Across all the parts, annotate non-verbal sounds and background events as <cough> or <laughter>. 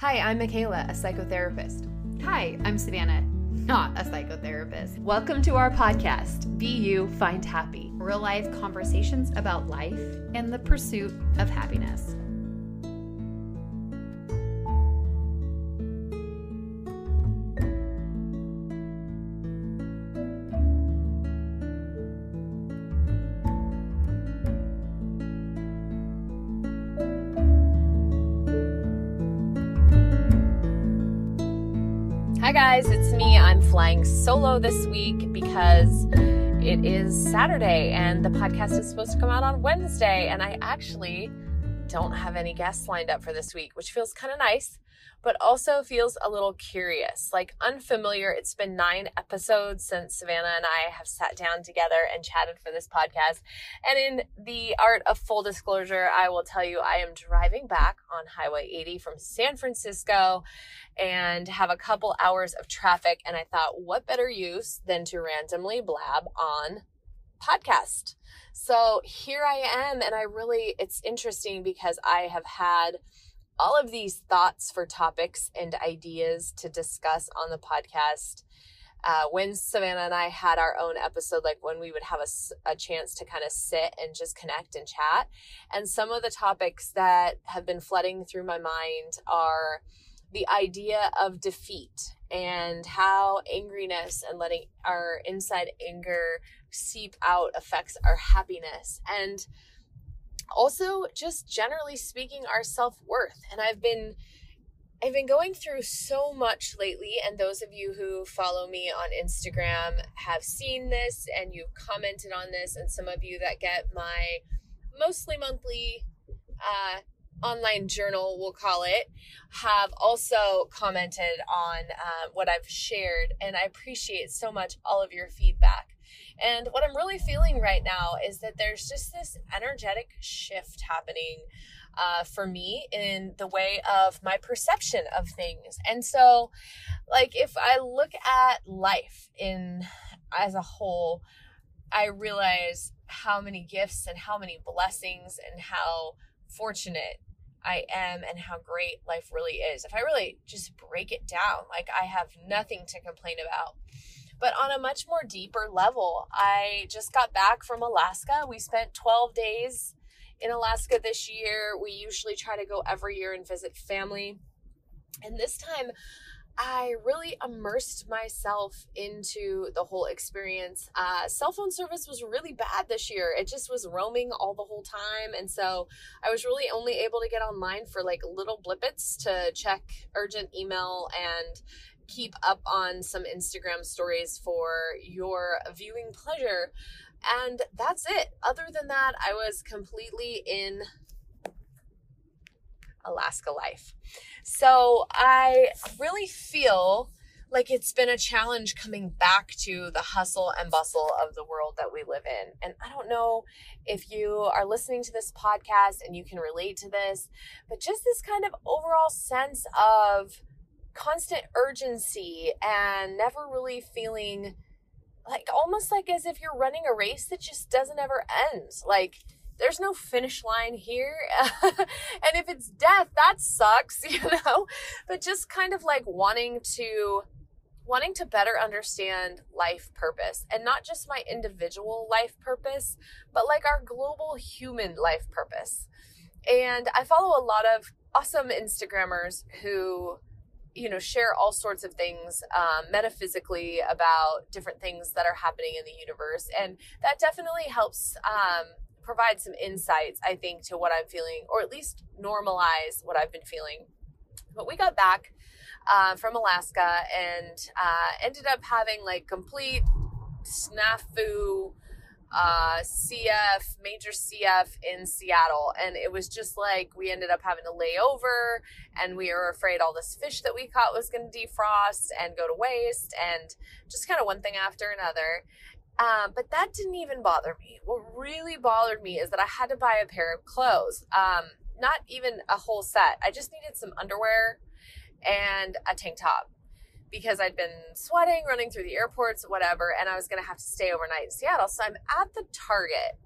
Hi, I'm Michaela, a psychotherapist. Hi, I'm Savannah, not a psychotherapist. Welcome to our podcast, Be You, Find Happy. Real life conversations about life and the pursuit of happiness. Guys, it's me. I'm flying solo this week because it is Saturday and the podcast is supposed to come out on Wednesday. And I actually don't have any guests lined up for this week, which feels kind of nice but also feels a little curious, like unfamiliar. It's been nine episodes since Savannah and I have sat down together and chatted for this podcast. And in the art of full disclosure, I will tell you I am driving back on Highway 80 from San Francisco and have a couple hours of traffic. And I thought, what better use than to randomly blab on podcast? So here I am, and I really, it's interesting because I have had all of these thoughts for topics and ideas to discuss on the podcast. Uh, when Savannah and I had our own episode, like when we would have a, a chance to kind of sit and just connect and chat. And some of the topics that have been flooding through my mind are the idea of defeat and how angriness and letting our inside anger seep out affects our happiness. And also just generally speaking our self-worth and i've been i've been going through so much lately and those of you who follow me on instagram have seen this and you've commented on this and some of you that get my mostly monthly uh, online journal we'll call it have also commented on uh, what i've shared and i appreciate so much all of your feedback and what I'm really feeling right now is that there's just this energetic shift happening uh, for me in the way of my perception of things. And so, like, if I look at life in as a whole, I realize how many gifts and how many blessings and how fortunate I am and how great life really is. If I really just break it down, like I have nothing to complain about. But on a much more deeper level, I just got back from Alaska. We spent 12 days in Alaska this year. We usually try to go every year and visit family. And this time, I really immersed myself into the whole experience. Uh, cell phone service was really bad this year. It just was roaming all the whole time. And so I was really only able to get online for like little blippets to check urgent email and keep up on some Instagram stories for your viewing pleasure. And that's it. Other than that, I was completely in Alaska life. So I really feel like it's been a challenge coming back to the hustle and bustle of the world that we live in. And I don't know if you are listening to this podcast and you can relate to this, but just this kind of overall sense of constant urgency and never really feeling like almost like as if you're running a race that just doesn't ever end. Like there's no finish line here. <laughs> and if it's death, that sucks, <laughs> you know? But just kind of like wanting to wanting to better understand life purpose and not just my individual life purpose, but like our global human life purpose. And I follow a lot of awesome Instagrammers who you know share all sorts of things um, metaphysically about different things that are happening in the universe and that definitely helps um, provide some insights i think to what i'm feeling or at least normalize what i've been feeling but we got back uh, from alaska and uh, ended up having like complete snafu uh, CF, major CF in Seattle. And it was just like we ended up having to lay over and we were afraid all this fish that we caught was going to defrost and go to waste and just kind of one thing after another. Um, but that didn't even bother me. What really bothered me is that I had to buy a pair of clothes. Um, not even a whole set. I just needed some underwear and a tank top because I'd been sweating, running through the airports, whatever, and I was going to have to stay overnight in Seattle. So I'm at the Target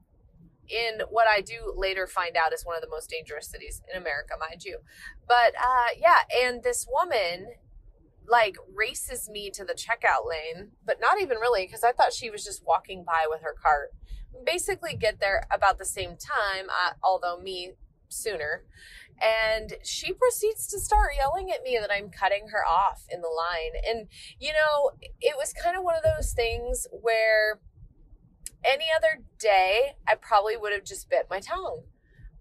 in what I do later find out is one of the most dangerous cities in America, mind you. But uh, yeah, and this woman like races me to the checkout lane, but not even really because I thought she was just walking by with her cart. Basically, get there about the same time, uh, although me sooner. And she proceeds to start yelling at me that I'm cutting her off in the line. And, you know, it was kind of one of those things where any other day, I probably would have just bit my tongue.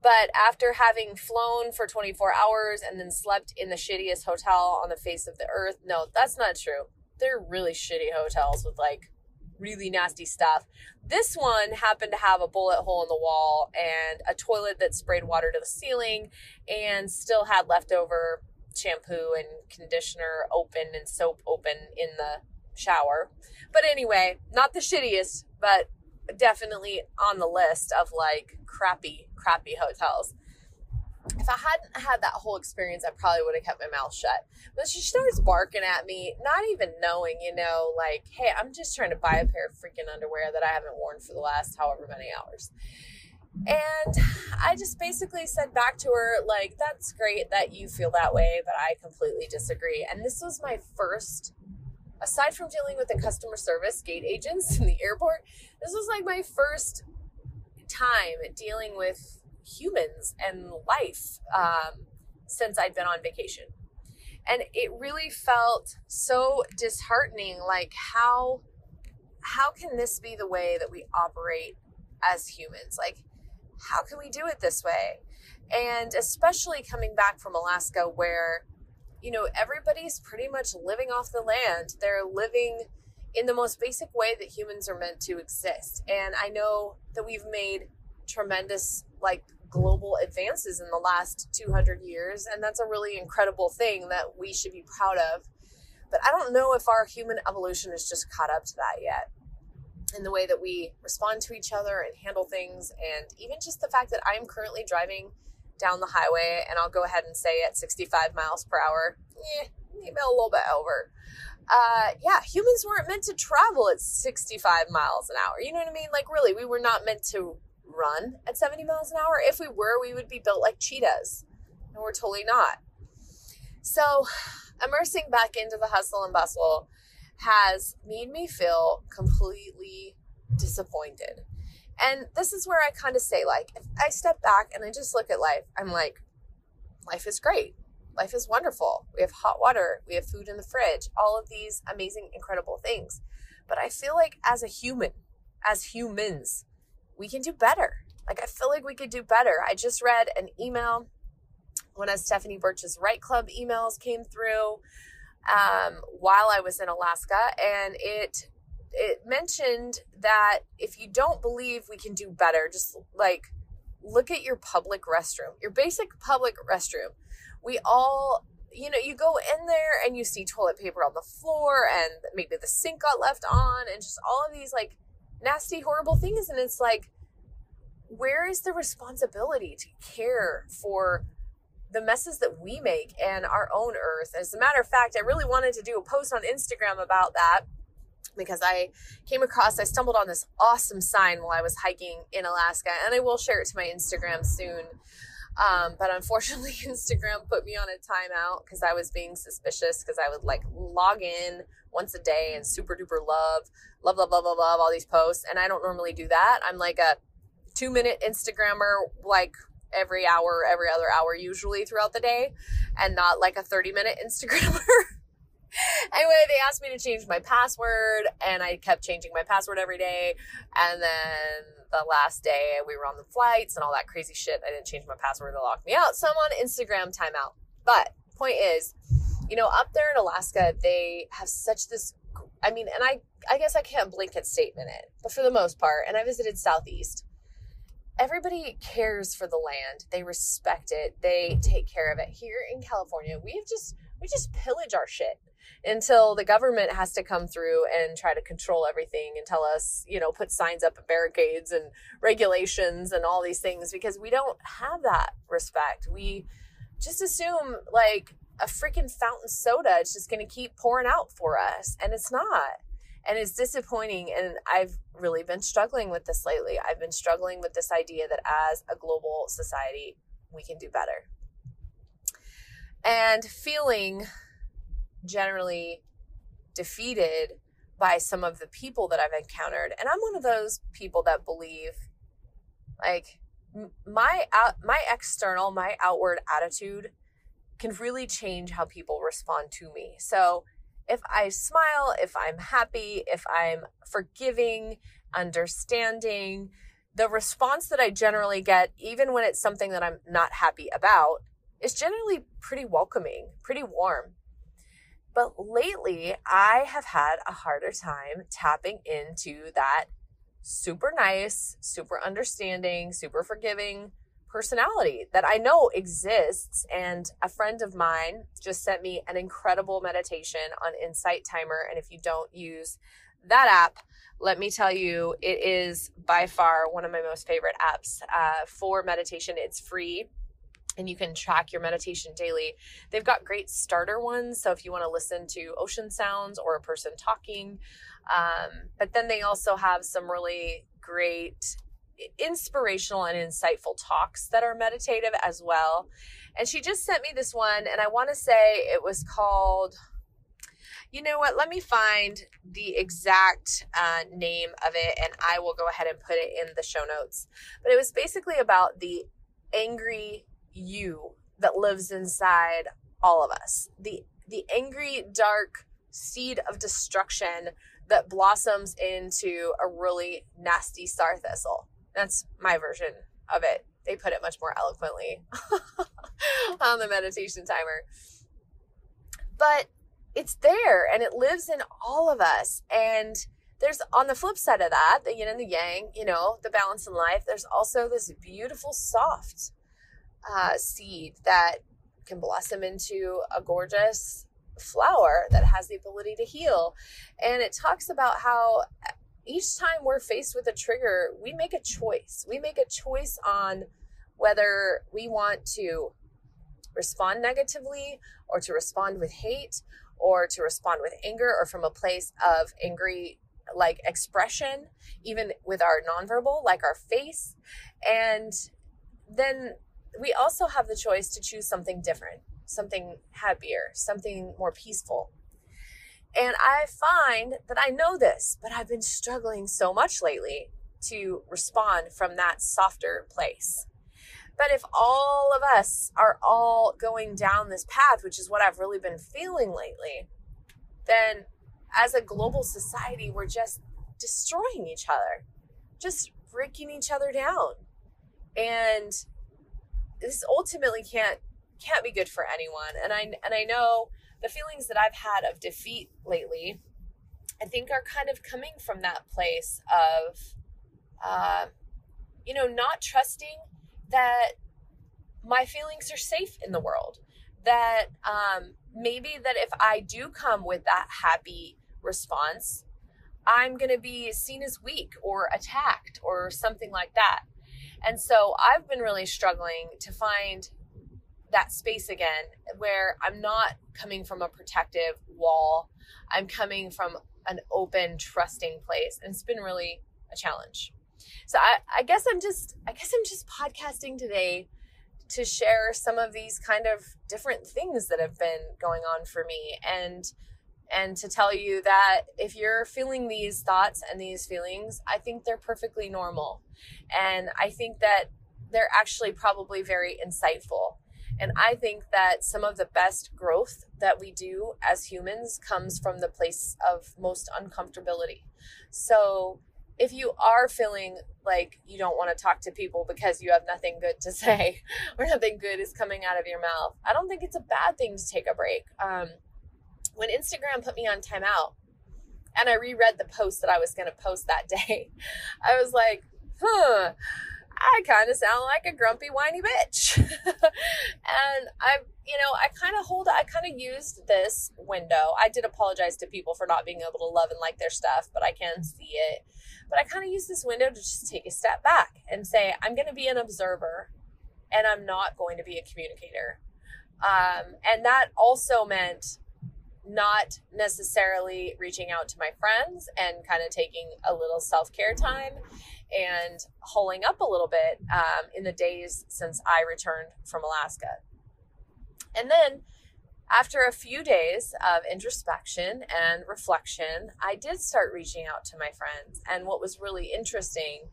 But after having flown for 24 hours and then slept in the shittiest hotel on the face of the earth, no, that's not true. They're really shitty hotels with like really nasty stuff. This one happened to have a bullet hole in the wall and a toilet that sprayed water to the ceiling and still had leftover shampoo and conditioner open and soap open in the shower. But anyway, not the shittiest, but definitely on the list of like crappy, crappy hotels. If I hadn't had that whole experience, I probably would have kept my mouth shut. But she starts barking at me, not even knowing, you know, like, hey, I'm just trying to buy a pair of freaking underwear that I haven't worn for the last however many hours. And I just basically said back to her, like, that's great that you feel that way, but I completely disagree. And this was my first aside from dealing with the customer service gate agents in the airport, this was like my first time dealing with humans and life um, since I'd been on vacation. And it really felt so disheartening like how how can this be the way that we operate as humans? Like how can we do it this way? And especially coming back from Alaska where you know, everybody's pretty much living off the land. They're living in the most basic way that humans are meant to exist. And I know that we've made tremendous, like, global advances in the last 200 years. And that's a really incredible thing that we should be proud of. But I don't know if our human evolution has just caught up to that yet in the way that we respond to each other and handle things. And even just the fact that I'm currently driving down the highway, and I'll go ahead and say at 65 miles per hour, eh, maybe a little bit over. Uh, yeah, humans weren't meant to travel at 65 miles an hour. You know what I mean? Like, really, we were not meant to run at 70 miles an hour. If we were, we would be built like cheetahs. And we're totally not. So, immersing back into the hustle and bustle has made me feel completely disappointed. And this is where I kind of say, like, if I step back and I just look at life, I'm like, life is great. Life is wonderful. We have hot water. We have food in the fridge. All of these amazing, incredible things. But I feel like as a human, as humans, we can do better. Like, I feel like we could do better. I just read an email. One of Stephanie Birch's Right Club emails came through um, while I was in Alaska, and it it mentioned that if you don't believe we can do better, just like look at your public restroom, your basic public restroom. We all, you know, you go in there and you see toilet paper on the floor and maybe the sink got left on and just all of these like nasty, horrible things. And it's like, where is the responsibility to care for the messes that we make and our own earth? As a matter of fact, I really wanted to do a post on Instagram about that because I came across, I stumbled on this awesome sign while I was hiking in Alaska, and I will share it to my Instagram soon. Um, but unfortunately, <laughs> Instagram put me on a timeout because I was being suspicious because I would like log in once a day and super duper love, love, love, love, love, love all these posts. And I don't normally do that. I'm like a two minute Instagrammer, like every hour, every other hour, usually throughout the day, and not like a 30 minute <laughs> Instagrammer. <laughs> anyway, they asked me to change my password, and I kept changing my password every day. And then the last day, we were on the flights and all that crazy shit. I didn't change my password, they locked me out. So I'm on Instagram timeout. But point is, you know, up there in Alaska, they have such this. I mean, and I, I guess I can't blanket statement it, but for the most part, and I visited Southeast. Everybody cares for the land. They respect it. They take care of it. Here in California, we've just we just pillage our shit until the government has to come through and try to control everything and tell us, you know, put signs up barricades and regulations and all these things because we don't have that respect. We just assume like a freaking fountain soda is just going to keep pouring out for us and it's not. And it's disappointing. And I've really been struggling with this lately. I've been struggling with this idea that as a global society, we can do better. And feeling generally defeated by some of the people that I've encountered. And I'm one of those people that believe like my out, my external, my outward attitude can really change how people respond to me. So if I smile, if I'm happy, if I'm forgiving, understanding, the response that I generally get, even when it's something that I'm not happy about, is generally pretty welcoming, pretty warm. But lately, I have had a harder time tapping into that super nice, super understanding, super forgiving personality that I know exists. And a friend of mine just sent me an incredible meditation on Insight Timer. And if you don't use that app, let me tell you, it is by far one of my most favorite apps uh, for meditation. It's free and you can track your meditation daily. They've got great starter ones. So if you want to listen to ocean sounds or a person talking, um, but then they also have some really great inspirational and insightful talks that are meditative as well. And she just sent me this one, and I want to say it was called. You know what? Let me find the exact uh, name of it and I will go ahead and put it in the show notes. But it was basically about the angry you that lives inside all of us. The the angry dark seed of destruction that blossoms into a really nasty star thistle. That's my version of it. They put it much more eloquently <laughs> on the meditation timer. But it's there and it lives in all of us. And there's on the flip side of that, the yin and the yang, you know, the balance in life, there's also this beautiful, soft uh, seed that can blossom into a gorgeous flower that has the ability to heal. And it talks about how each time we're faced with a trigger, we make a choice. We make a choice on whether we want to respond negatively or to respond with hate or to respond with anger or from a place of angry like expression even with our nonverbal like our face and then we also have the choice to choose something different, something happier, something more peaceful. And I find that I know this, but I've been struggling so much lately to respond from that softer place. But if all of us are all going down this path, which is what I've really been feeling lately, then as a global society, we're just destroying each other, just breaking each other down. And this ultimately can't can't be good for anyone. And I and I know the feelings that I've had of defeat lately, I think are kind of coming from that place of, uh, you know, not trusting that my feelings are safe in the world. That um, maybe that if I do come with that happy response, I'm going to be seen as weak or attacked or something like that. And so I've been really struggling to find that space again where I'm not coming from a protective wall. I'm coming from an open, trusting place. And it's been really a challenge. So I, I guess I'm just I guess I'm just podcasting today to share some of these kind of different things that have been going on for me and and to tell you that if you're feeling these thoughts and these feelings, I think they're perfectly normal. And I think that they're actually probably very insightful. And I think that some of the best growth that we do as humans comes from the place of most uncomfortability. So if you are feeling like you don't want to talk to people because you have nothing good to <laughs> say or nothing good is coming out of your mouth, I don't think it's a bad thing to take a break. Um, when Instagram put me on timeout and I reread the post that I was going to post that day, <laughs> I was like, huh, I kind of sound like a grumpy, whiny bitch. <laughs> and I, you know, I kind of hold, I kind of used this window. I did apologize to people for not being able to love and like their stuff, but I can see it. But I kind of used this window to just take a step back and say, I'm going to be an observer and I'm not going to be a communicator. Um, and that also meant not necessarily reaching out to my friends and kind of taking a little self care time and holing up a little bit um, in the days since I returned from Alaska. And then after a few days of introspection and reflection, I did start reaching out to my friends. And what was really interesting,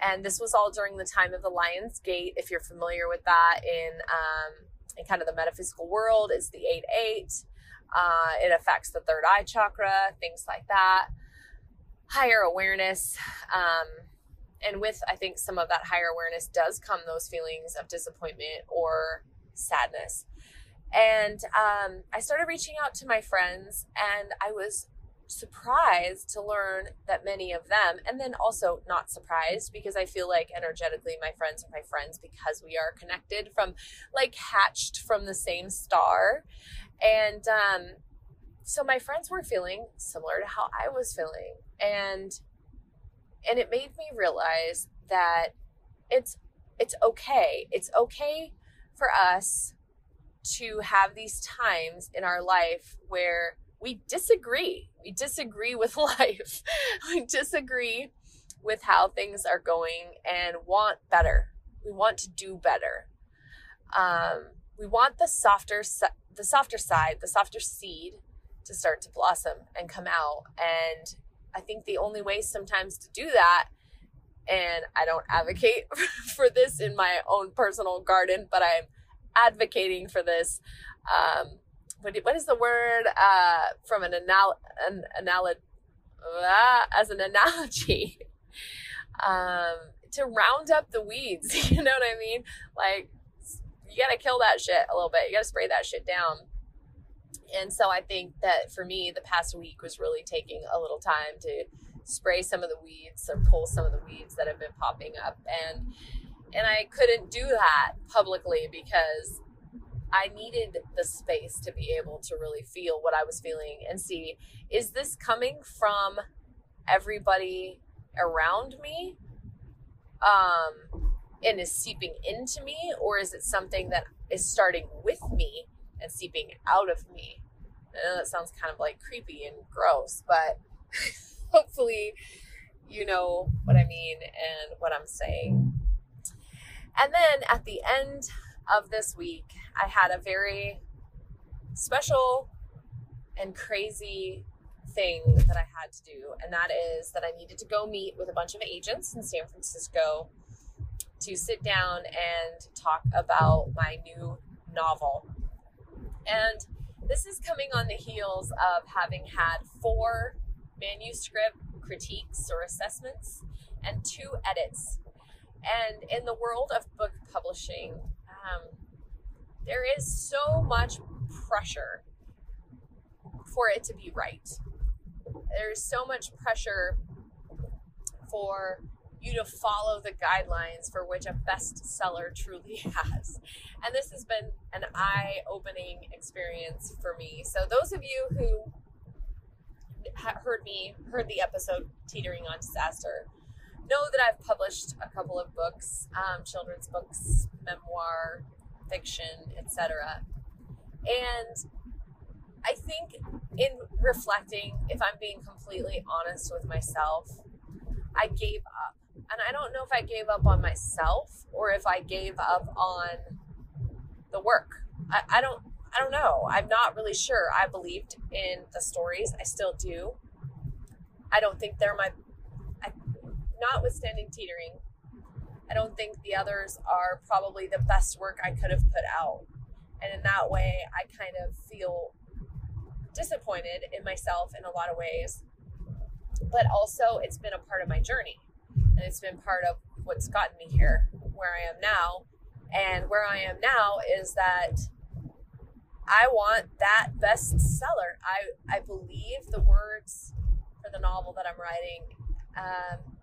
and this was all during the time of the Lion's Gate, if you're familiar with that in, um, in kind of the metaphysical world, it's the 8 8. Uh, it affects the third eye chakra, things like that. Higher awareness. Um, and with, I think, some of that higher awareness does come those feelings of disappointment or sadness. And um, I started reaching out to my friends, and I was surprised to learn that many of them, and then also not surprised because I feel like energetically my friends are my friends because we are connected from like hatched from the same star. And um, so my friends were feeling similar to how I was feeling. And and it made me realize that it's it's okay. It's okay for us to have these times in our life where we disagree. We disagree with <laughs> life. we disagree with how things are going and want better. We want to do better. Um, we want the softer, the softer side, the softer seed to start to blossom and come out. And I think the only way sometimes to do that, and I don't advocate <laughs> for this in my own personal garden, but I'm advocating for this. Um, what, what is the word uh, from an anal an uh, as an analogy <laughs> um, to round up the weeds? <laughs> You know what I mean? Like you got to kill that shit a little bit. You got to spray that shit down. And so I think that for me, the past week was really taking a little time to spray some of the weeds or pull some of the weeds that have been popping up. And and I couldn't do that publicly because I needed the space to be able to really feel what I was feeling and see is this coming from everybody around me um, and is seeping into me, or is it something that is starting with me and seeping out of me? I know that sounds kind of like creepy and gross, but <laughs> hopefully you know what I mean and what I'm saying. And then at the end of this week, I had a very special and crazy thing that I had to do, and that is that I needed to go meet with a bunch of agents in San Francisco to sit down and talk about my new novel. And this is coming on the heels of having had four manuscript critiques or assessments and two edits and in the world of book publishing, um, there is so much pressure for it to be right. There's so much pressure for you to follow the guidelines for which a bestseller truly <laughs> has. And this has been an eye opening experience for me. So, those of you who heard me, heard the episode Teetering on Disaster, know that I've published a couple of books, um, children's books, memoir, fiction, etc. And I think in reflecting, if I'm being completely honest with myself, I gave up. And I don't know if I gave up on myself or if I gave up on the work. I, I don't I don't know. I'm not really sure. I believed in the stories. I still do. I don't think they're my I, notwithstanding teetering, I don't think the others are probably the best work I could have put out. And in that way, I kind of feel disappointed in myself in a lot of ways. But also, it's been a part of my journey. And it's been part of what's gotten me here, where I am now. And where I am now is that I want that bestseller. I, I believe the words for the novel that I'm writing um,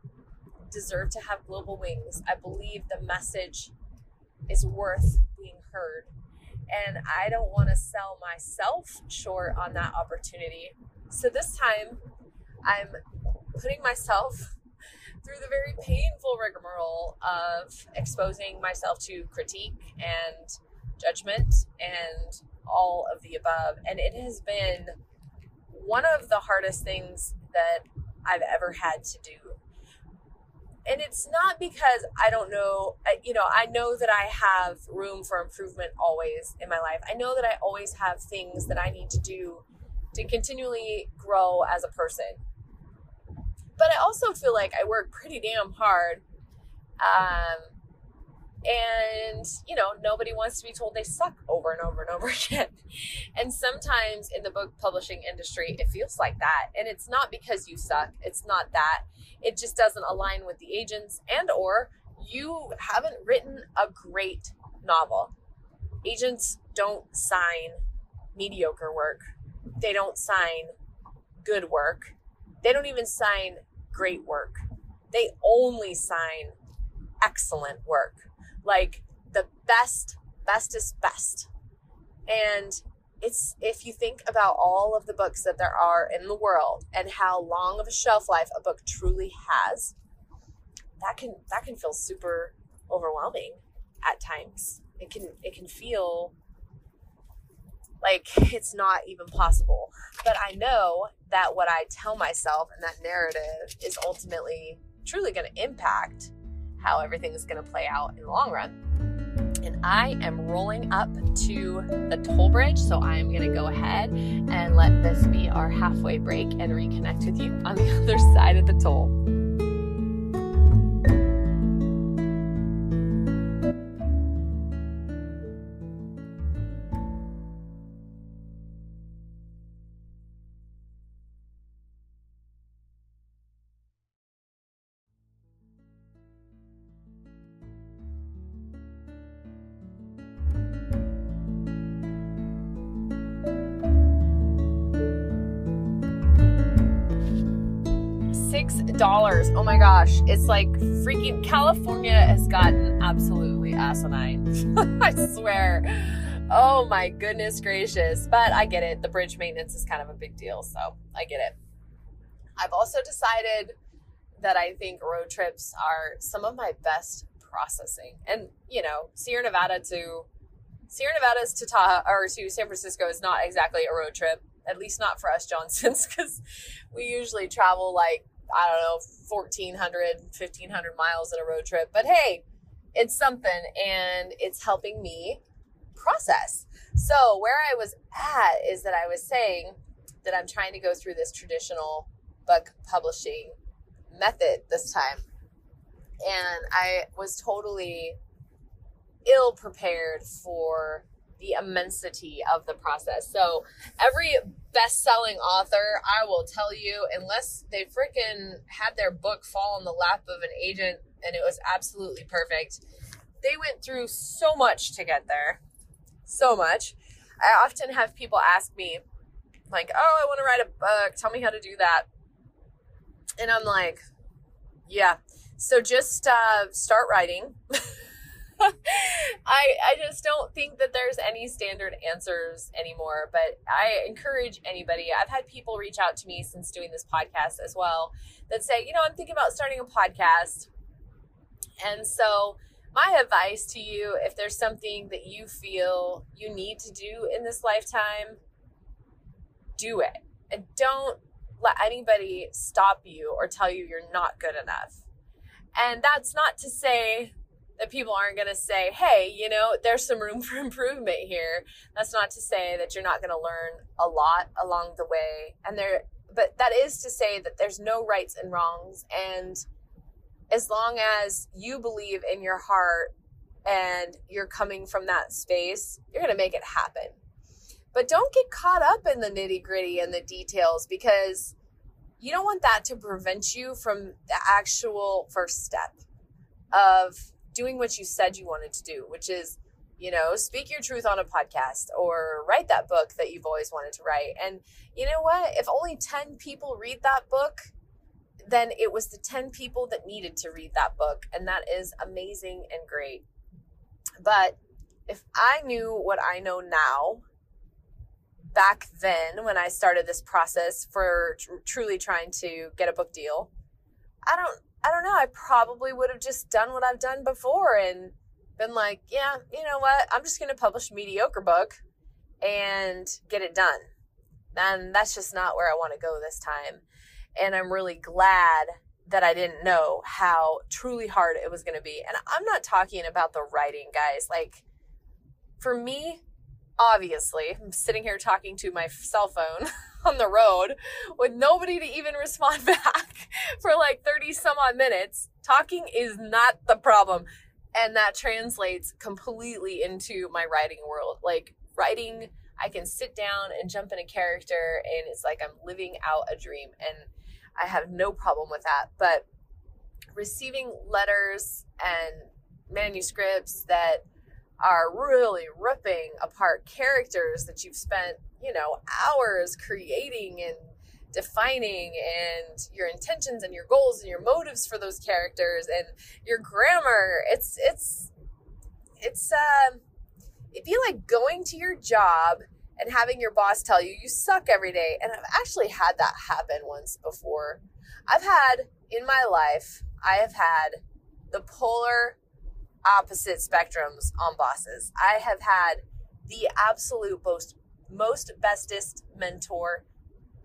deserve to have global wings. I believe the message is worth being heard. And I don't want to sell myself short on that opportunity. So this time, I'm putting myself through the very painful rigmarole of exposing myself to critique and judgment and all of the above. And it has been one of the hardest things that I've ever had to do. And it's not because I don't know, you know, I know that I have room for improvement always in my life. I know that I always have things that I need to do to continually grow as a person. But I also feel like I work pretty damn hard. Um, and you know nobody wants to be told they suck over and over and over <laughs> again. And sometimes in the book publishing industry it feels like that and it's not because you suck it's not that. It just doesn't align with the agents and or you haven't written a great novel. Agents don't sign mediocre work. They don't sign good work. They don't even sign great work they only sign excellent work like the best, bestest best. And it's if you think about all of the books that there are in the world and how long of a shelf life a book truly has, that can that can feel super overwhelming at times. It can it can feel like it's not even possible. But I know that what I tell myself and that narrative is ultimately truly going to impact how everything is going to play out in the long run. And I am rolling up to the toll bridge, so I am going to go ahead and let this be our halfway break and reconnect with you on the <laughs> other side of the toll. Dollars. Oh my gosh, it's like freaking California has gotten absolutely asinine. <laughs> I swear. Oh my goodness gracious. But I get it. The bridge maintenance is kind of a big deal, so I get it. I've also decided that I think road trips are some of my best processing. And, you know, Sierra Nevada to Sierra Nevada's to Tahoe or to San Francisco is not exactly a road trip, at least not for us Johnsons, <laughs> because we usually travel like I don't know, 1,400, 1,500 miles in a road trip. But hey, it's something and it's helping me process. So, where I was at is that I was saying that I'm trying to go through this traditional book publishing method this time. And I was totally ill prepared for the immensity of the process. So, every best-selling author, I will tell you, unless they freaking had their book fall in the lap of an agent and it was absolutely perfect, they went through so much to get there. So much. I often have people ask me, like, "Oh, I want to write a book. Tell me how to do that." And I'm like, "Yeah. So just uh, start writing." <laughs> I I just don't think that there's any standard answers anymore, but I encourage anybody. I've had people reach out to me since doing this podcast as well that say, "You know, I'm thinking about starting a podcast." And so, my advice to you, if there's something that you feel you need to do in this lifetime, do it. And don't let anybody stop you or tell you you're not good enough. And that's not to say that people aren't going to say, hey, you know, there's some room <laughs> for improvement here. That's not to say that you're not going to learn a lot along the way. And there, but that is to say that there's no rights and wrongs. And as long as you believe in your heart and you're coming from that space, you're going to make it happen. But don't get caught up in the nitty gritty and the details because you don't want that to prevent you from the actual first step of doing what you said you wanted to do, which is, you know, speak your truth on a podcast or write that book that you've always wanted to write. And you know what? If only 10 people read that book, then it was the 10 people that needed to read that book. And that is amazing and great. But if I knew what I know now, back then when I started this process for tr- truly trying to get a book deal, I don't I don't know. I probably would have just done what I've done before and been like, yeah, you know what? I'm just going to publish a mediocre book and get it done. And that's just not where I want to go this time. And I'm really glad that I didn't know how truly hard it was going to be. And I'm not talking about the writing, guys. Like, for me, obviously, I'm sitting here talking to my cell phone <laughs> on the road with nobody to even respond <laughs> back for like 30 some odd minutes. Talking is not the problem. And that translates completely into my writing world. Like, writing, I can sit down and jump in a character, and it's like I'm living out a dream. And I have no problem with that. But receiving letters and manuscripts that are really ripping apart characters that you've spent, you know, hours creating and defining and your intentions and your goals and your motives for those characters and your grammar. It's it's it's uh it'd be like going to your job and having your boss tell you you suck every day. And I've actually had that happen once before. I've had in my life, I have had the polar opposite spectrums on bosses. I have had the absolute most most bestest mentor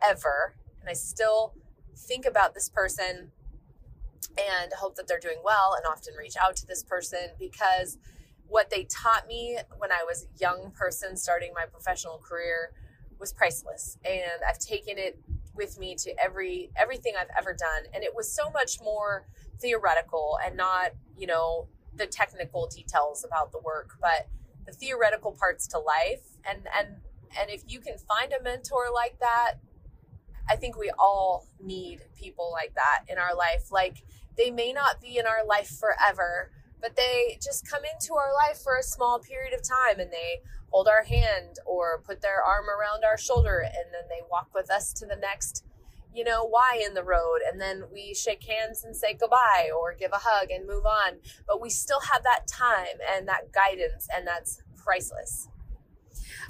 ever, and I still think about this person and hope that they're doing well and often reach out to this person because what they taught me when I was a young person starting my professional career was priceless and I've taken it with me to every everything I've ever done and it was so much more theoretical and not, you know, the technical details about the work, but the theoretical parts to life. And and and if you can find a mentor like that, I think we all need people like that in our life. Like they may not be in our life forever, but they just come into our life for a small period of time and they hold our hand or put their arm around our shoulder and then they walk with us to the next you know, why in the road. And then we shake hands and say goodbye or give a hug and move on. But we still have that time and that guidance, and that's priceless.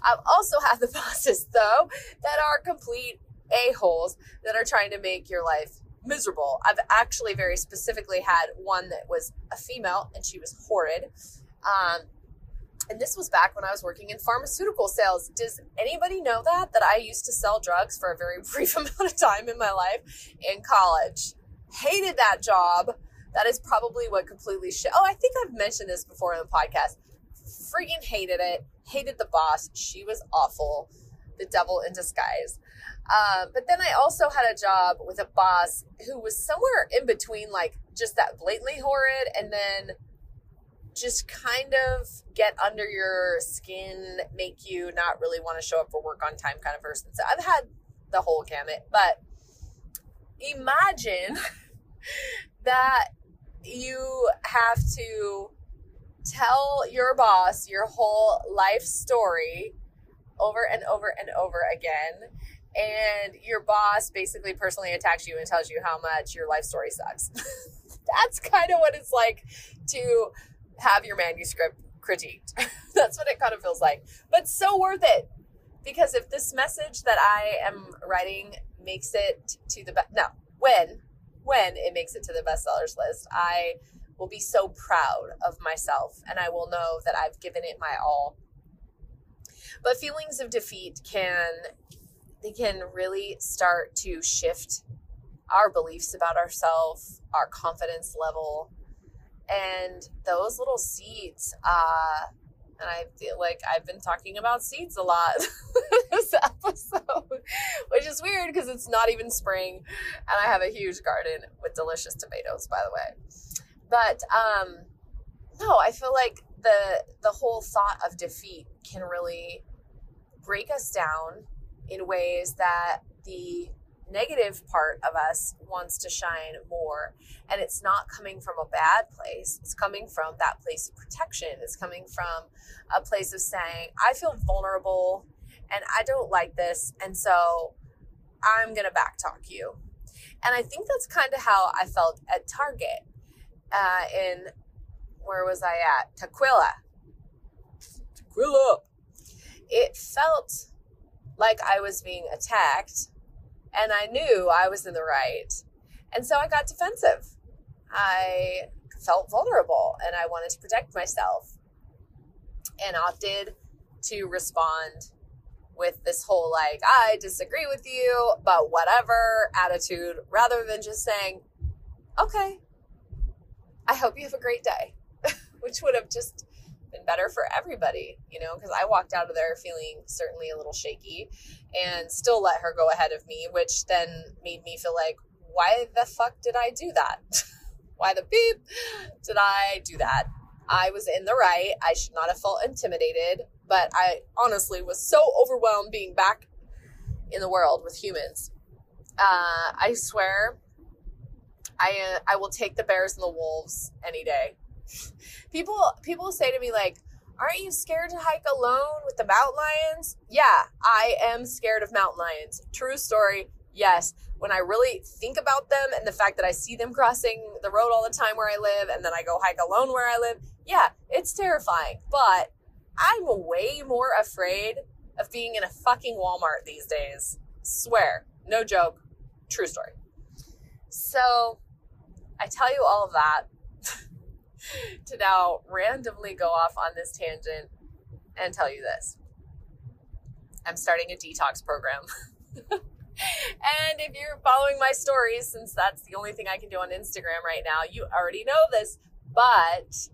I've also had the <laughs> bosses, though, that are complete a-holes that are trying to make your life miserable. I've actually very specifically had one that was a female and she was horrid. Um, and this was back when I was working in pharmaceutical sales. Does anybody know that? That I used to sell drugs for a very <laughs> brief amount of time in my life in college. Hated that job. That is probably what completely. Oh, I think I've mentioned this before in the podcast. Freaking hated it. Hated the boss. She was awful. The devil in disguise. Um, but then I also had a job with a boss who was somewhere in between, like just that blatantly horrid and then just kind of get under your skin, make you not really want to show up for work on time kind of person. So I've had the whole gamut, but imagine <laughs> that you have to tell your boss your whole life story over and over and over again and your boss basically personally attacks you and tells you how much your life story sucks. <laughs> That's kind of what it's like to have your manuscript critiqued. <laughs> That's what it kind of feels like. But so worth it. Because if this message that I am writing makes it to the best, no, when, when it makes it to the bestsellers list, I will be so proud of myself and I will know that I've given it my all. But feelings of defeat can, they can really start to shift our beliefs about ourselves, our confidence level, and those little seeds uh and I feel like I've been talking about seeds a lot <laughs> this episode, which is weird because it's not even spring, and I have a huge garden with delicious tomatoes, by the way. But um, no, I feel like the the whole thought of defeat can really break us down in ways that the negative part of us wants to shine more. And it's not coming from a bad place, it's coming from that place of protection. It's coming from a place of saying, I feel vulnerable and I don't like this. And so I'm going to backtalk you. And I think that's kind of how I felt at Target uh, in, where was I at? Tukwila. Tukwila. It felt like I was being attacked and I knew I was in the right. And so I got defensive. I felt vulnerable and I wanted to protect myself and opted to respond with this whole like, I disagree with you, but whatever attitude, rather than just saying, okay, I hope you have a great day, <laughs> which would have just been better for everybody, you know, because I walked out of there feeling certainly a little shaky and still let her go ahead of me, which then made me feel like, why the fuck did I do that? <laughs> why the beep did I do that? I was in the right. I should not have felt intimidated, but I honestly was so overwhelmed being back in the world with humans. Uh, I swear, I uh, I will take the bears and the wolves any day. People people say to me like, "Aren't you scared to hike alone with the mountain lions?" Yeah, I am scared of mountain lions. True story. Yes, when I really think about them and the fact that I see them crossing the road all the time where I live and then I go hike alone where I live, yeah, it's terrifying. But I'm way more afraid of being in a fucking Walmart these days. Swear. No joke. True story. So I tell you all of that <laughs> to now randomly go off on this tangent and tell you this. I'm starting a detox program. <laughs> and if you're following my stories, since that's the only thing I can do on Instagram right now, you already know this. But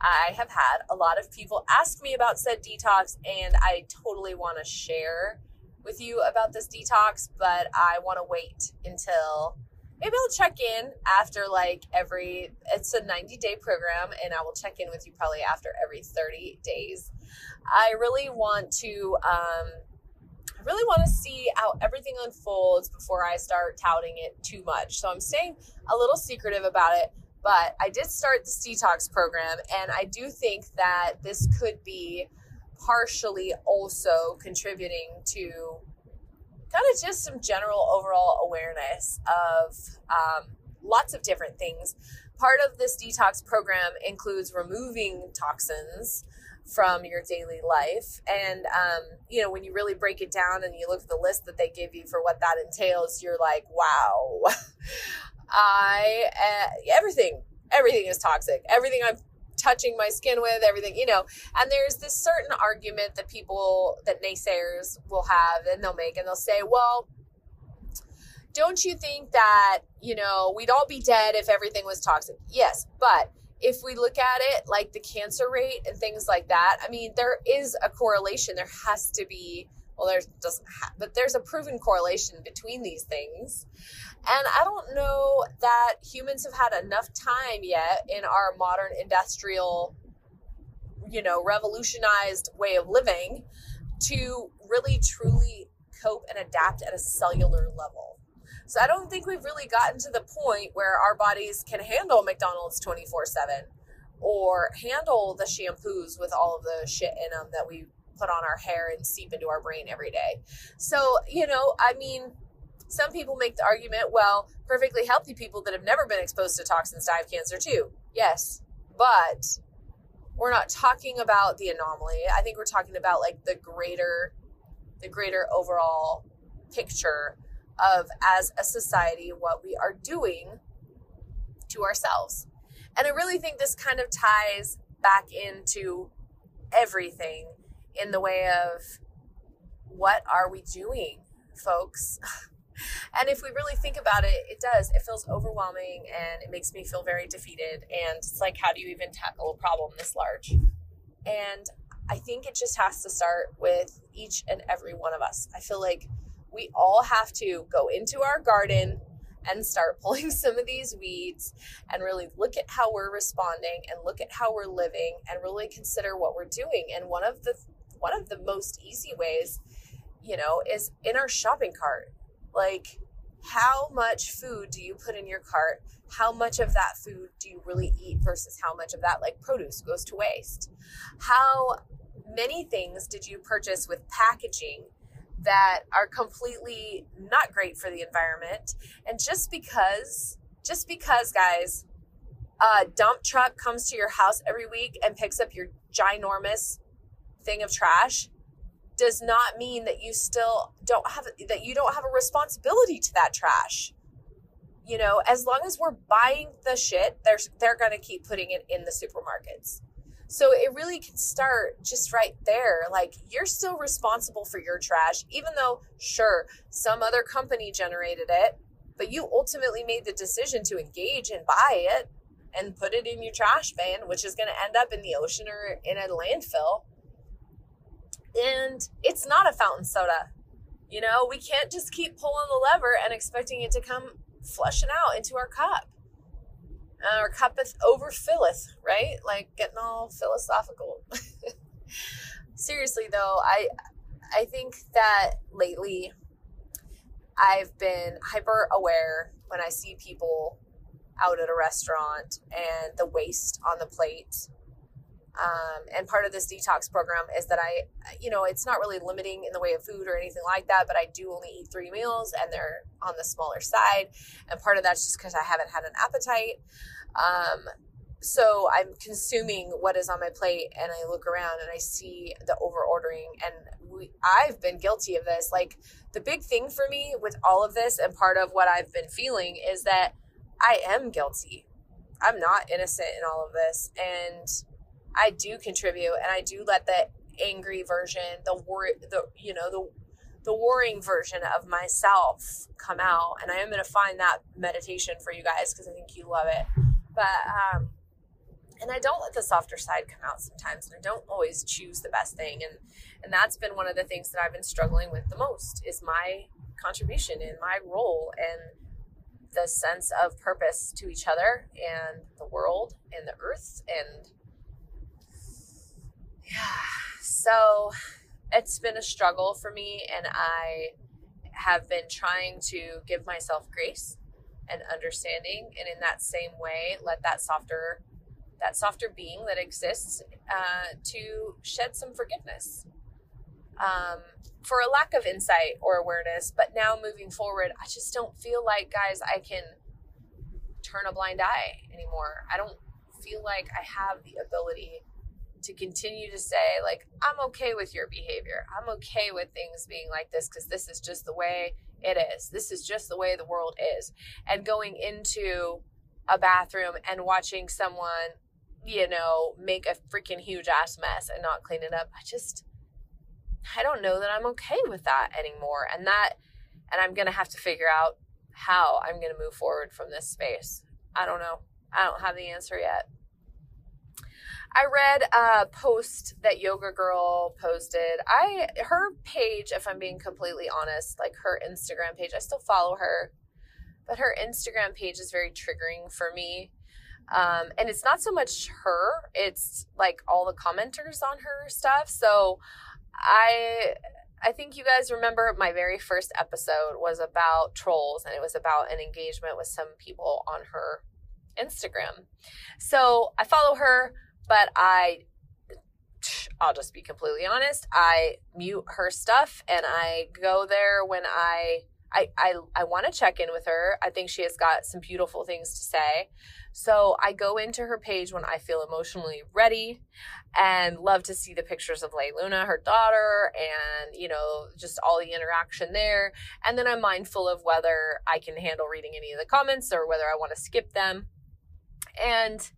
I have had a lot of people ask me about said detox, and I totally want to share with you about this detox, but I want to wait until maybe I'll check in after like every, it's a 90 day program, and I will check in with you probably after every 30 days. I really want to, um, I really want to see how everything unfolds before I start touting it too much. So I'm staying a little secretive about it, but I did start this detox program, and I do think that this could be partially also contributing to kind of just some general overall awareness of um, lots of different things. Part of this detox program includes removing toxins from your daily life. And, um, you know, when you really break it down and you look at the list that they give you for what that entails, you're like, wow, <laughs> I, uh, everything, everything is toxic. Everything I'm touching my skin with, everything, you know. And there's this certain argument that people, that naysayers will have and they'll make, and they'll say, well, don't you think that, you know, we'd all be dead if everything was toxic? Yes, but if we look at it like the cancer rate and things like that, I mean, there is a correlation. There has to be, well, there doesn't, ha- but there's a proven correlation between these things. And I don't know that humans have had enough time yet in our modern industrial, you know, revolutionized way of living to really truly cope and adapt at a cellular level. So I don't think we've really gotten to the point where our bodies can handle McDonald's 24 7 or handle the shampoos with all of the shit in them that we put on our hair and seep into our brain every day. So, you know, I mean, some people make the argument, well, perfectly healthy people that have never been exposed to toxins die of cancer too. Yes, but we're not talking about the anomaly. I think we're talking about like the greater the greater overall picture of as a society what we are doing to ourselves. And I really think this kind of ties back into everything in the way of what are we doing, folks? <laughs> And if we really think about it, it does. It feels overwhelming and it makes me feel very defeated. And it's like, how do you even tackle a problem this large? And I think it just has to start with each and every one of us. I feel like we all have to go into our garden and start <laughs> pulling some of these weeds and really look at how we're responding and look at how we're living and really consider what we're doing. And one of the one of the most easy ways, you know, is in our shopping cart like, how much food do you put in your cart? How much of that food do you really eat versus how much of that, like produce, goes to waste? How many things did you purchase with packaging that are completely not great for the environment? And just because, just because, guys, a dump truck comes to your house every week and picks up your ginormous thing of trash does not mean that you still don't have that you don't have a responsibility to that trash. You know, as long as we're buying the shit, they're they're going to keep putting it in the supermarkets. So it really can start just right there. Like you're still responsible for your trash, even though, sure, some other company generated it, but you ultimately made the decision to engage and buy it and put it in your trash bin, which is going to end up in the ocean or in a landfill. And it's not a fountain soda. You know, we can't just keep pulling the lever and expecting it to come flushing out into our cup. Uh, our cuppeth overfilleth, right? Like getting all philosophical. <laughs> Seriously though, I I think that lately I've been hyper aware when I see people out at a restaurant and the waste on the plate um, and part of this detox program is that I, you know, it's not really limiting in the way of food or anything like that, but I do only eat three meals and they're on the smaller side. And part of that's just because I haven't had an appetite. Um, so I'm consuming what is on my plate and I look around and I see the over ordering and we, I've been guilty of this. Like the big thing for me with all of this and part of what I've been feeling is that I am guilty. I'm not innocent in all of this. And I do contribute and I do let the angry version, the war, the you know the the warring version of myself come out, and I am going to find that meditation for you guys because I think you love it. But um, and I don't let the softer side come out sometimes, and I don't always choose the best thing, and and that's been one of the things that I've been struggling with the most is my contribution and my role and the sense of purpose to each other and the world and the earth and yeah. So it's been a struggle for me, and I have been trying to give myself grace and understanding, and in that same way, let that softer that softer being that exists uh, to shed some forgiveness um, for a lack of insight or awareness. But now moving forward, I just don't feel like, guys, I can turn a blind eye anymore. I don't feel like I have the ability to continue to say like i'm okay with your behavior. I'm okay with things being like this because this is just the way it is. This is just the way the world is. And going into a bathroom and watching someone you know make a freaking huge ass mess and not clean it up i just i don't know that i'm okay with that anymore. And that and i'm gonna have to figure out how i'm gonna move forward from this space. I don't know. I don't have the answer yet I read a post that Yoga Girl posted. I her page, if I'm being completely honest, like her Instagram page, I still follow her, but her Instagram page is very triggering for me. Um, and it's not so much her; it's like all the commenters on her stuff. So I I think you guys remember my very first episode was about trolls and it was about an engagement with some people on her Instagram. So I follow her but I I'll just be completely honest. I mute her stuff and I go there when I I I, I want to check in with her. I think she has got some beautiful things to say. So I go into her page when I feel emotionally ready and love to see the pictures of Lea Luna, her daughter, and you know, just all the interaction there. And then I'm mindful of whether I can handle reading any of the comments or whether I want to skip them. And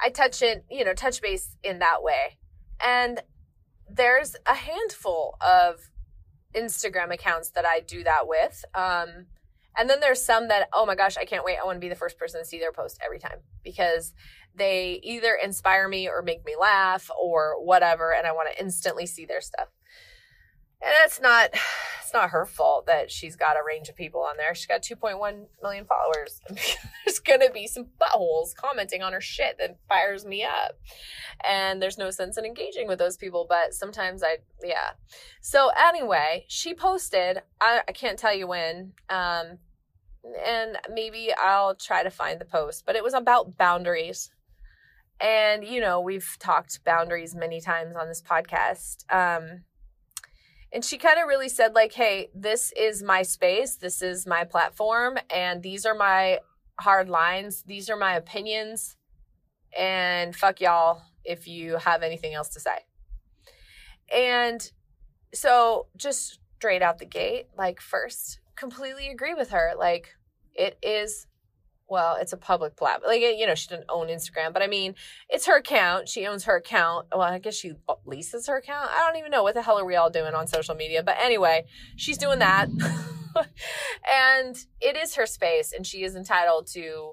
I touch it, you know, touch base in that way. And there's a handful of Instagram accounts that I do that with. Um, and then there's some that, oh my gosh, I can't wait. I want to be the first person to see their post every time because they either inspire me or make me laugh or whatever. And I want to instantly see their stuff and it's not it's not her fault that she's got a range of people on there. She's got 2.1 million followers. <laughs> there's gonna be some buttholes commenting on her shit that fires me up, and there's no sense in engaging with those people. But sometimes I, yeah. So anyway, she posted. I, I can't tell you when. Um, and maybe I'll try to find the post, but it was about boundaries. And you know, we've talked boundaries many times on this podcast. Um, and she kind of really said like hey this is my space this is my platform and these are my hard lines these are my opinions and fuck y'all if you have anything else to say. And so just straight out the gate like first completely agree with her like it is well, it's a public platform. Like, you know, she doesn't own Instagram, but I mean, it's her account. She owns her account. Well, I guess she leases her account. I don't even know what the hell are we all doing on social media. But anyway, she's doing that. <laughs> and it is her space, and she is entitled to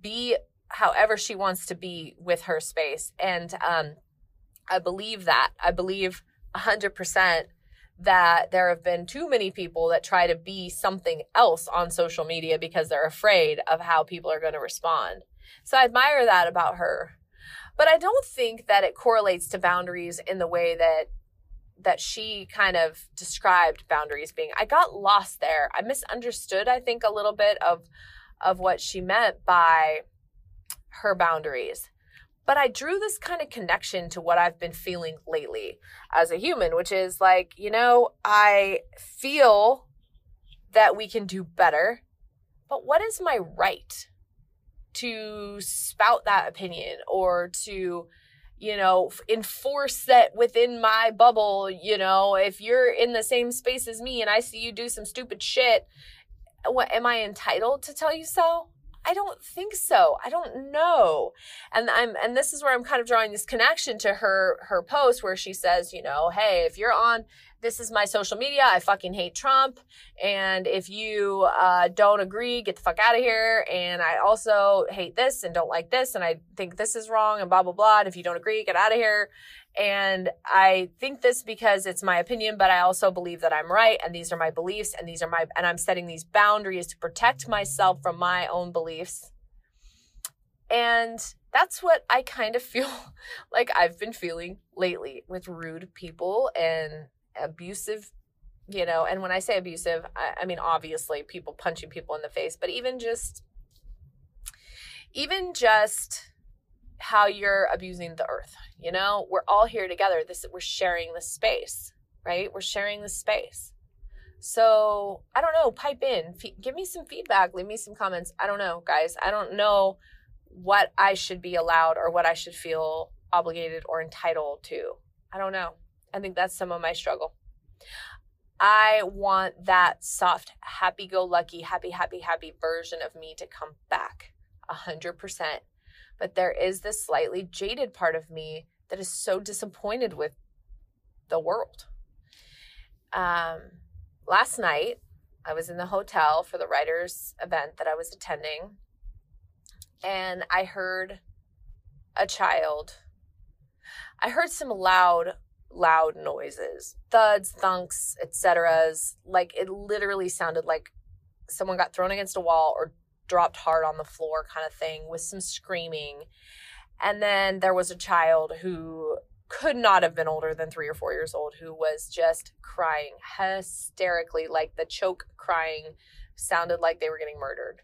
be however she wants to be with her space. And um, I believe that. I believe 100% that there have been too many people that try to be something else on social media because they're afraid of how people are going to respond. So I admire that about her. But I don't think that it correlates to boundaries in the way that that she kind of described boundaries being. I got lost there. I misunderstood I think a little bit of of what she meant by her boundaries. But I drew this kind of connection to what I've been feeling lately as a human, which is like, you know, I feel that we can do better, but what is my right to spout that opinion or to, you know, enforce that within my bubble? You know, if you're in the same space as me and I see you do some stupid shit, what am I entitled to tell you so? I don't think so. I don't know. And I'm and this is where I'm kind of drawing this connection to her her post where she says, you know, hey, if you're on this is my social media. I fucking hate Trump. And if you uh, don't agree, get the fuck out of here. And I also hate this and don't like this. And I think this is wrong and blah, blah, blah. And if you don't agree, get out of here. And I think this because it's my opinion, but I also believe that I'm right. And these are my beliefs. And these are my, and I'm setting these boundaries to protect myself from my own beliefs. And that's what I kind of <laughs> feel like I've been feeling lately with rude people and abusive you know and when i say abusive I, I, mean obviously people punching people in the face but even just even just how you're abusing the earth you know? We're all here together. This we're sharing the space right? We're sharing the space. So i don't know pipe in. F- give me some feedback. Leave me some comments. I don't know guys. I don't know what i should be allowed or what i should feel obligated or entitled to. I don't know. I think that's some of my struggle. I want that soft, happy go lucky, happy, happy, happy version of me to come back a hundred percent. But there is this slightly jaded part of me that is so disappointed with the world. Um, last night, I was in the hotel for the writers' event that I was attending, and I heard a child. I heard some loud loud noises thuds thunks etc like it literally sounded like someone got thrown against a wall or dropped hard on the floor kind of thing with some screaming. And then there was a child who could not have been older than three or four years old who was just crying hysterically like the choke crying sounded like they were getting murdered.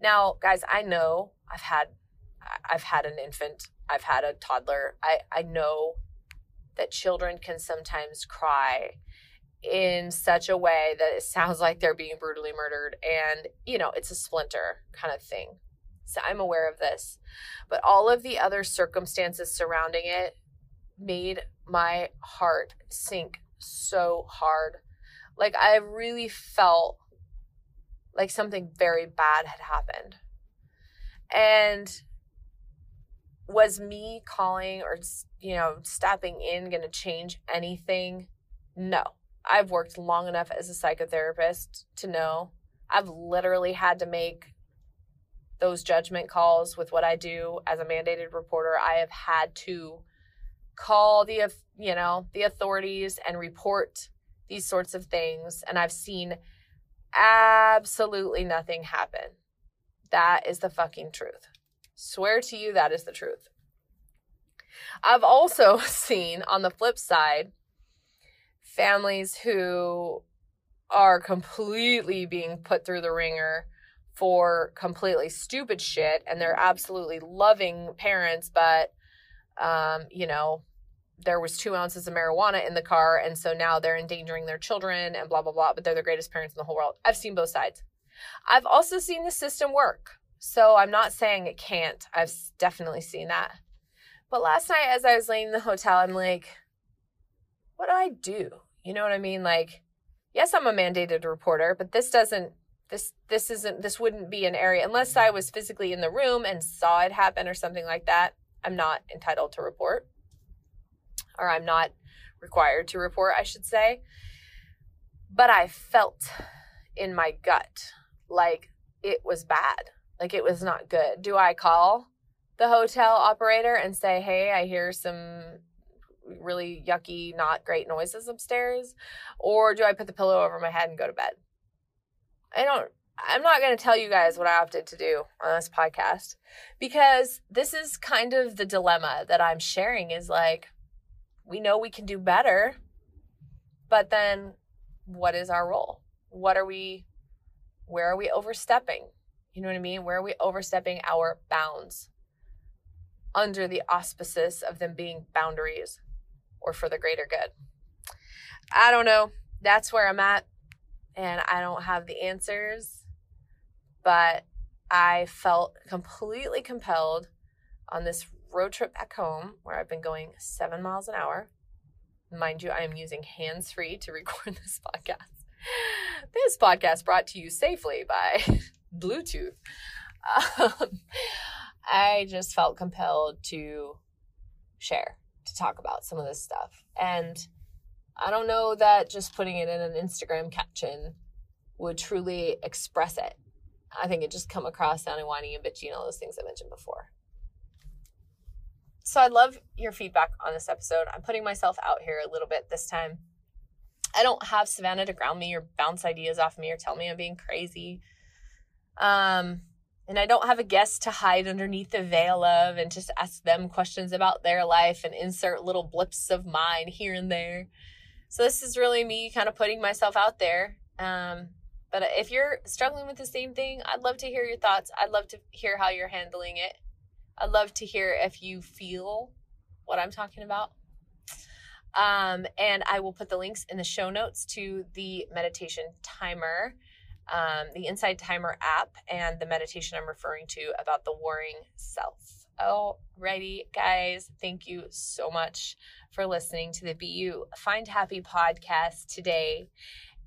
Now guys i know i've had i've had an infant i've had a toddler. I i know that children can sometimes cry in such a way that it sounds like they're being brutally murdered and you know it's a splinter kind of thing. So i'm aware of this. But all of the other circumstances surrounding it made my heart sink so hard. Like i really felt like something very bad had happened. And was me calling or you know stepping in going to change anything? No i've worked long enough as a psychotherapist to know. I've literally had to make those judgment calls with what i do as a mandated reporter. I have had to call the you know the authorities and report these sorts of things and i've seen absolutely nothing happen. That is the fucking truth. Swear to you that is the truth. I've also <laughs> seen on the flip side families who are completely being put through the ringer for completely stupid shit and they're absolutely loving parents but um, you know there was two ounces of marijuana in the car and so now they're endangering their children and blah blah blah but they're the greatest parents in the whole world i've seen both sides i've also seen the system work so I'm not saying it can't. I've definitely seen that. But last night, as I was laying in the hotel, I'm like, what do I do? You know what I mean? Like, yes, I'm a mandated reporter, but this doesn't this this isn't this wouldn't be an area unless I was physically in the room and saw it happen or something like that. I'm not entitled to report, or I'm not required to report, I should say. But I felt in my gut like it was bad, like it was not good. Do I call the hotel operator and say, hey, I hear some really yucky, not great noises upstairs? Or do I put the pillow over my head and go to bed? I don't I'm not going to tell you guys what I opted to do on this podcast because this is kind of the dilemma that I'm sharing is like we know we can do better, but then what is our role? What are we where are we overstepping? You know what I mean? Where are we overstepping our bounds under the auspices of them being boundaries or for the greater good? I don't know. That's where I'm at and I don't have the answers, but I felt completely compelled on this road trip back home where I've been going seven miles an hour. Mind you, I am using hands free to <laughs> record this podcast. This podcast brought to you safely by <laughs> Bluetooth. Um, I just felt compelled to share, to talk about some of this stuff. And I don't know that just putting it in an Instagram caption would truly express it. I think it just come across sounding whiny and bitchy and all those things I mentioned before. So I'd love your feedback on this episode. I'm putting myself out here a little bit this time. I don't have Savannah to ground me or bounce ideas off me or tell me I'm being crazy. Um, and I don't have a guest to hide underneath the veil of and just ask them questions about their life and insert little blips of mine here and there. So this is really me kind of putting myself out there. Um, but if you're struggling with the same thing, I'd love to hear your thoughts. I'd love to hear how you're handling it. I'd love to hear if you feel what I'm talking about. Um, and I will put the links in the show notes to the meditation timer, um, the Insight Timer app, and the meditation I'm referring to about the warring self. Alrighty, guys, thank you so much for listening to the BU Find Happy podcast today.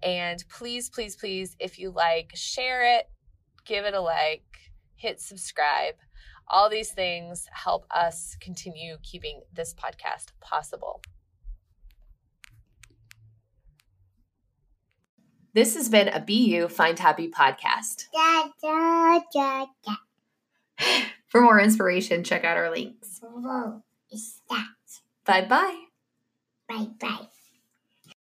And please, please, please, if you like, share it, give it a like, hit subscribe. All these things help us continue keeping this podcast possible. This has been a BU Find Happy podcast. <laughs> Da, da, da, For more inspiration, check out our links. Whoa, is that? Bye bye. Bye bye.